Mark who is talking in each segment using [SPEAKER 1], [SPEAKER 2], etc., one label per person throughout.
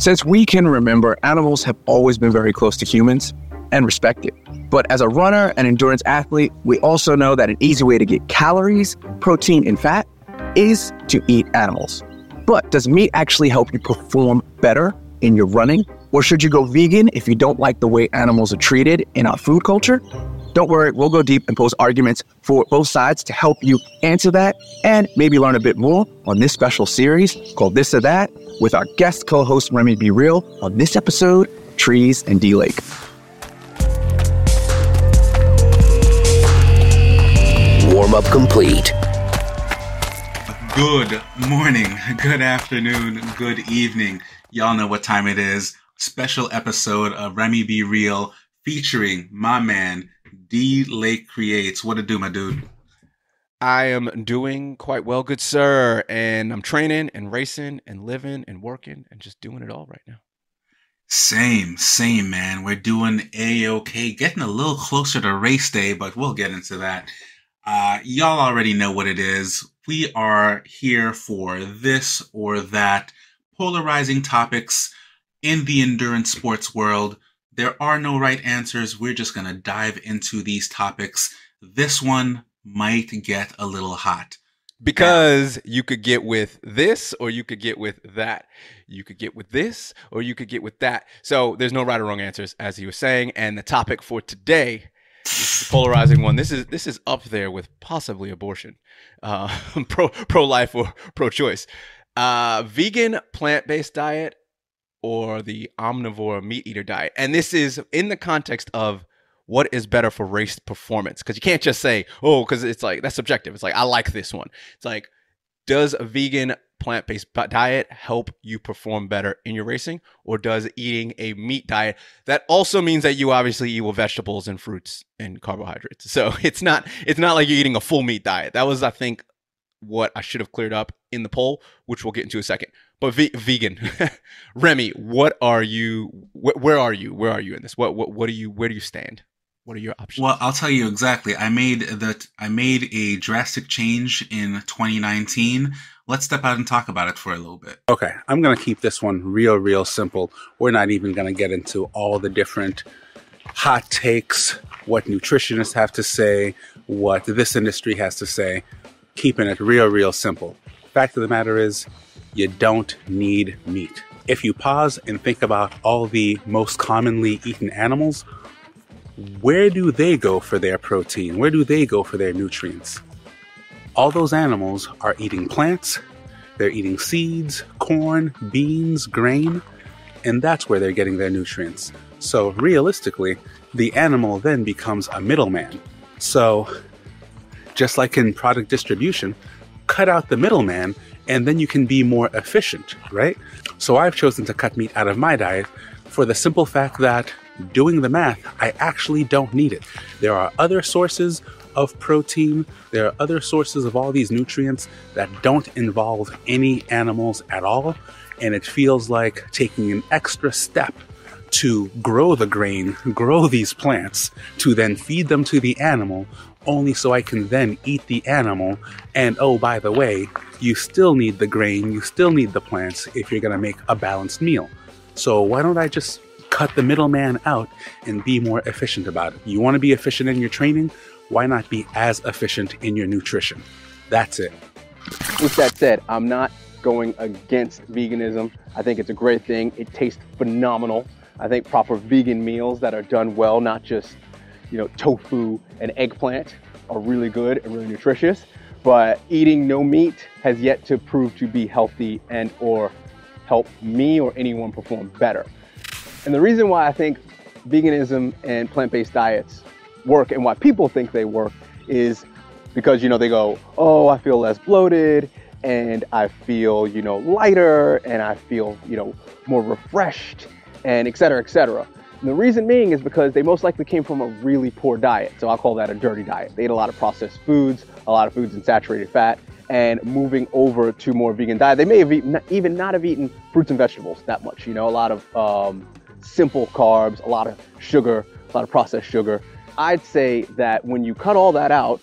[SPEAKER 1] Since we can remember, animals have always been very close to humans and respected. But as a runner and endurance athlete, we also know that an easy way to get calories, protein, and fat is to eat animals. But does meat actually help you perform better in your running? Or should you go vegan if you don't like the way animals are treated in our food culture? Don't worry, we'll go deep and pose arguments for both sides to help you answer that and maybe learn a bit more on this special series called This or That with our guest co host Remy Be Real on this episode, Trees and D Lake.
[SPEAKER 2] Warm up complete.
[SPEAKER 3] Good morning, good afternoon, good evening. Y'all know what time it is. Special episode of Remy Be Real featuring my man D Lake Creates. What to do, my dude?
[SPEAKER 4] I am doing quite well, good sir. And I'm training and racing and living and working and just doing it all right now.
[SPEAKER 3] Same, same, man. We're doing a okay, getting a little closer to race day, but we'll get into that. Uh, y'all already know what it is. We are here for this or that polarizing topics in the endurance sports world. There are no right answers. We're just going to dive into these topics. This one might get a little hot.
[SPEAKER 4] Because you could get with this or you could get with that. You could get with this or you could get with that. So there's no right or wrong answers, as he was saying. And the topic for today this is a polarizing one. This is this is up there with possibly abortion, uh, pro pro life or pro choice, uh, vegan plant based diet or the omnivore meat eater diet. And this is in the context of what is better for race performance because you can't just say oh because it's like that's subjective. It's like I like this one. It's like does a vegan plant based diet help you perform better in your racing, or does eating a meat diet that also means that you obviously eat with vegetables and fruits and carbohydrates? So it's not it's not like you're eating a full meat diet. That was, I think, what I should have cleared up in the poll, which we'll get into a second. But ve- vegan, Remy, what are you? Wh- where are you? Where are you in this? What what what do you? Where do you stand? What are your options?
[SPEAKER 3] Well, I'll tell you exactly. I made that. I made a drastic change in 2019. Let's step out and talk about it for a little bit.
[SPEAKER 5] Okay, I'm going to keep this one real, real simple. We're not even going to get into all the different hot takes, what nutritionists have to say, what this industry has to say. Keeping it real, real simple. Fact of the matter is, you don't need meat. If you pause and think about all the most commonly eaten animals, where do they go for their protein? Where do they go for their nutrients? All those animals are eating plants, they're eating seeds, corn, beans, grain, and that's where they're getting their nutrients. So, realistically, the animal then becomes a middleman. So, just like in product distribution, cut out the middleman and then you can be more efficient, right? So, I've chosen to cut meat out of my diet for the simple fact that doing the math, I actually don't need it. There are other sources of protein, there are other sources of all these nutrients that don't involve any animals at all. And it feels like taking an extra step to grow the grain, grow these plants, to then feed them to the animal, only so I can then eat the animal. And oh, by the way, you still need the grain, you still need the plants if you're to make a balanced meal. So why don't I just cut the middleman out and be more efficient about it? You want to be efficient in your training? Why not be as efficient in your nutrition? That's it.
[SPEAKER 6] With that said, I'm not going against veganism. I think it's a great thing. It tastes phenomenal. I think proper vegan meals that are done well, not just, you know, tofu and eggplant, are really good and really nutritious. But eating no meat has yet to prove to be healthy and or help me or anyone perform better. And the reason why I think veganism and plant-based diets work and why people think they work is because you know they go, "Oh, I feel less bloated and I feel, you know, lighter and I feel, you know, more refreshed and et cetera, et cetera. And the reason being is because they most likely came from a really poor diet. So I'll call that a dirty diet. They ate a lot of processed foods, a lot of foods in saturated fat, and moving over to more vegan diet. They may have eaten, even not have eaten fruits and vegetables that much. You know, a lot of um, simple carbs, a lot of sugar, a lot of processed sugar. I'd say that when you cut all that out,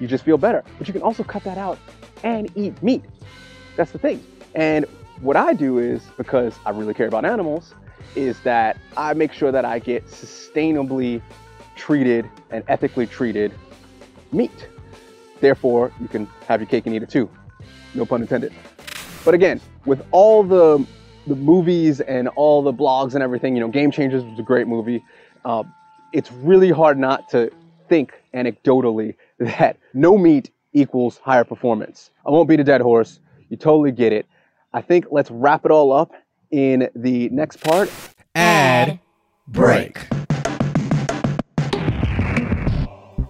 [SPEAKER 6] you just feel better. But you can also cut that out and eat meat. That's the thing. And what I do is because I really care about animals, is that I make sure that I get sustainably treated and ethically treated meat. Therefore, you can have your cake and eat it too. No pun intended. But again, with all the the movies and all the blogs and everything, you know, Game Changers was a great movie. Uh, it's really hard not to think anecdotally that no meat equals higher performance. I won't beat a dead horse. You totally get it. I think let's wrap it all up in the next part.
[SPEAKER 7] Ad break.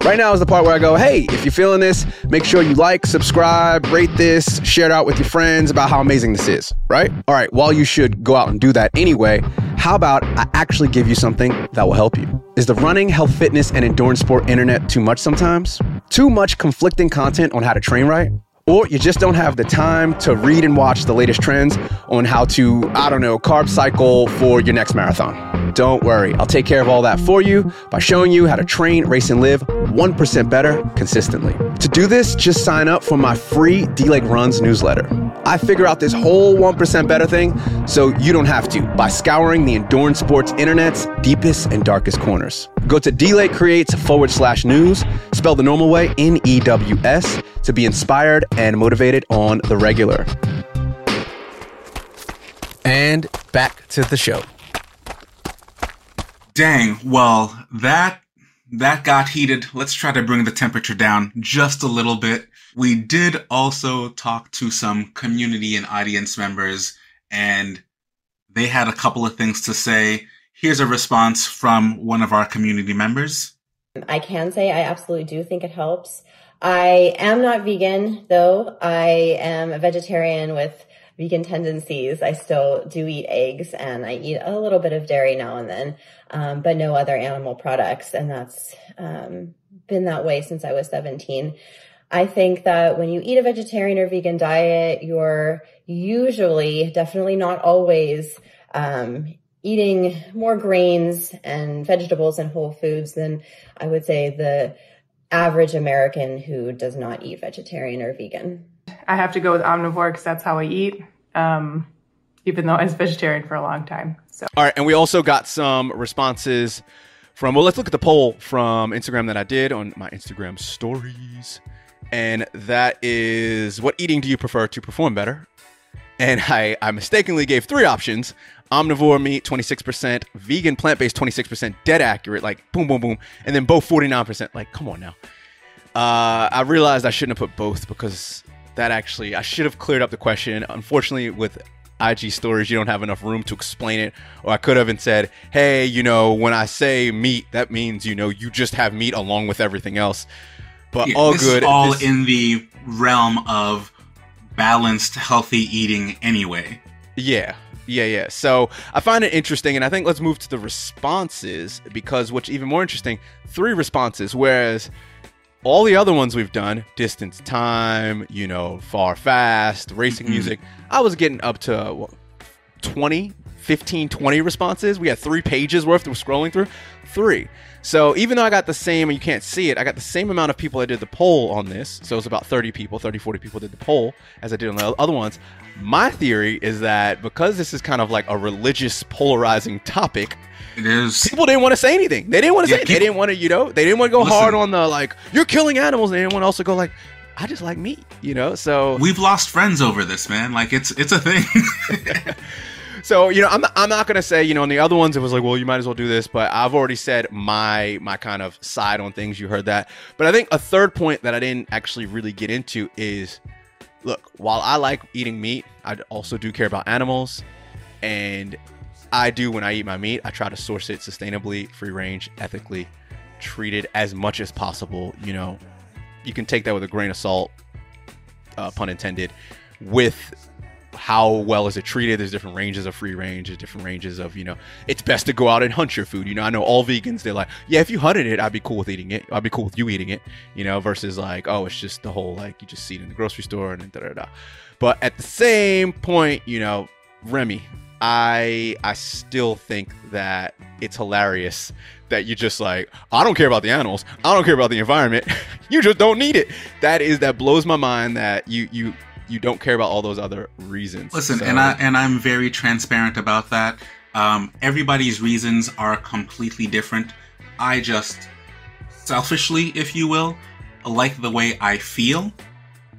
[SPEAKER 6] Right now is the part where I go, hey, if you're feeling this, make sure you like, subscribe, rate this, share it out with your friends about how amazing this is, right? All right, while you should go out and do that anyway, how about I actually give you something that will help you? Is the running, health, fitness, and endurance sport internet too much sometimes? Too much conflicting content on how to train right? Or you just don't have the time to read and watch the latest trends on how to, I don't know, carb cycle for your next marathon. Don't worry, I'll take care of all that for you by showing you how to train, race, and live 1% better consistently. To do this, just sign up for my free D Lake Runs newsletter. I figure out this whole 1% better thing so you don't have to by scouring the endurance sports internet's deepest and darkest corners. Go to D-Lake Creates forward slash news, spell the normal way, N E W S, to be inspired and motivated on the regular. And back to the show.
[SPEAKER 5] Dang. Well, that that got heated. Let's try to bring the temperature down just a little bit. We did also talk to some community and audience members, and they had a couple of things to say. Here's a response from one of our community members.
[SPEAKER 8] I can say I absolutely do think it helps. I am not vegan, though. I am a vegetarian with vegan tendencies. I still do eat eggs and I eat a little bit of dairy now and then, um, but no other animal products. And that's um, been that way since I was 17. I think that when you eat a vegetarian or vegan diet, you're usually, definitely not always, um, eating more grains and vegetables and whole foods than I would say the average American who does not eat vegetarian or vegan.
[SPEAKER 9] I have to go with omnivore because that's how I eat, um, even though I was vegetarian for a long time. So,
[SPEAKER 4] All right, and we also got some responses from. Well, let's look at the poll from Instagram that I did on my Instagram stories, and that is, what eating do you prefer to perform better? And I, I mistakenly gave three options: omnivore meat, twenty six percent, vegan plant based, twenty six percent, dead accurate, like boom, boom, boom, and then both forty nine percent. Like, come on now. Uh, I realized I shouldn't have put both because that actually I should have cleared up the question. Unfortunately, with IG stories, you don't have enough room to explain it. Or I could have and said, hey, you know, when I say meat, that means you know you just have meat along with everything else. But
[SPEAKER 5] Yeah,
[SPEAKER 4] all
[SPEAKER 5] this
[SPEAKER 4] good.
[SPEAKER 5] Is all
[SPEAKER 4] This-
[SPEAKER 5] in the realm of balanced, healthy eating anyway.
[SPEAKER 4] Yeah. Yeah, yeah. So I find it interesting, and I think let's move to the responses because what's even more interesting, three responses, whereas all the other ones we've done, distance time, you know, far fast, racing
[SPEAKER 5] Mhm.
[SPEAKER 4] music, I was getting up to what, 20, 15, 20 responses. We had three pages worth we're scrolling through. Three. So even though I got the same, and you can't see it, I got the same amount of people that did the poll on this. So it was about 30 people, 30, 40 people did the poll as I did on the other ones. My theory is that because this is kind of like a religious polarizing topic,
[SPEAKER 5] It is.
[SPEAKER 4] people didn't want to say anything. They didn't want to
[SPEAKER 5] Yeah,
[SPEAKER 4] say
[SPEAKER 5] people-
[SPEAKER 4] They didn't want to, you know, they didn't want to go
[SPEAKER 5] Listen.
[SPEAKER 4] hard on the like, you're killing animals. And they didn't want to also go like, I just like meat, you know? So
[SPEAKER 5] We've lost friends over this, man. Like it's it's a thing.
[SPEAKER 4] So you know, I'm not, I'm not gonna say you know on the other ones it was like, well, you might as well do this, but I've already said my my kind of side on things. You heard that, but I think a third point that I didn't actually really get into is, look, while I like eating meat, I also do care about animals, and I do when I eat my meat, I try to source it sustainably, free range, ethically, treated as much as possible. You know, you can take that with a grain of salt, uh, pun intended, with how well is it treated. There's different ranges of free range there's different ranges of you know it's best to go out and hunt your food. You know i know all vegans they're like yeah if you hunted it i'd be cool with eating it. I'd be cool with you eating it. You know versus like oh it's just the whole like you just see it in the grocery store and da da da. But at the same point you know remy i i still think that it's hilarious that you just like i don't care about the animals. I don't care about the environment. You just don't need it. That is that blows my mind that you you you don't care about all those other reasons.
[SPEAKER 5] Listen,
[SPEAKER 4] So-
[SPEAKER 5] and I and I'm very transparent about that. Um, everybody's reasons are completely different. I just selfishly, if you will, like the way I feel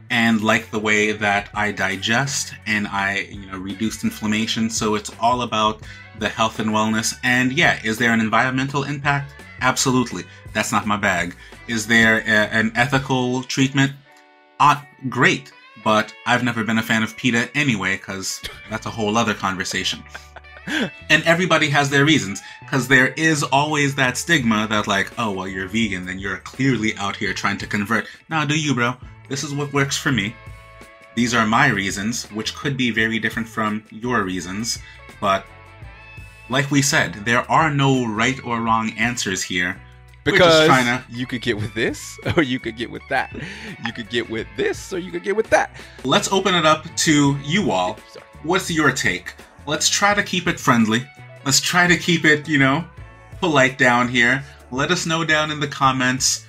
[SPEAKER 5] and like the way that I digest and I, you know, reduced inflammation. So it's all about the health and wellness. And yeah, is there an environmental impact? Absolutely. That's not my bag. Is there a, an ethical treatment? Uh, great. But I've never been a fan of PETA anyway, because that's a whole other conversation. and everybody has their reasons, because there is always that stigma that, like, oh, well, you're vegan, then you're clearly out here trying to convert. Now, do you, bro? This is what works for me. These are my reasons, which could be very different from your reasons, but like we said, there are no right or wrong answers here.
[SPEAKER 4] Because you could get with this or you could get with that. You could get with this or you could get with that.
[SPEAKER 5] let's open it up to you all.
[SPEAKER 4] Sorry.
[SPEAKER 5] What's your take? Let's try to keep it friendly. Let's try to keep it, you know, polite down here. Let us know down in the comments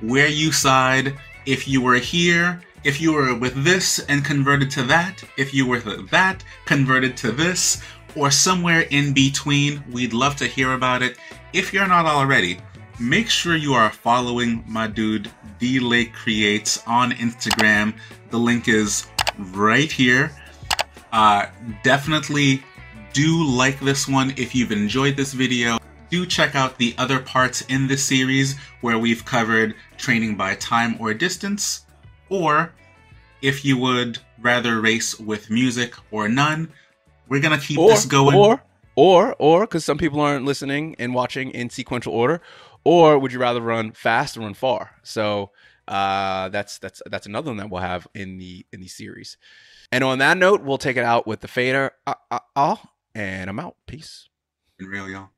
[SPEAKER 5] where you side. If you were here, if you were with this and converted to that, if you were with that, converted to this, or somewhere in between, we'd love to hear about it. If you're not already, make sure you are following my dude D Lake Creates on Instagram. The link is right here. Uh, definitely do like this one if you've enjoyed this video. Do check out the other parts in this series where we've covered training by time or distance, or if you would rather race with music or none, we're gonna keep
[SPEAKER 4] Or,
[SPEAKER 5] this going.
[SPEAKER 4] or, or, or, because some people aren't listening and watching in sequential order, or would you rather run fast or run far? So uh, that's that's that's another one that we'll have in the in the series. And on that note, we'll take it out with the fader. Uh, uh, uh, and I'm out. Peace.
[SPEAKER 5] And real, y'all.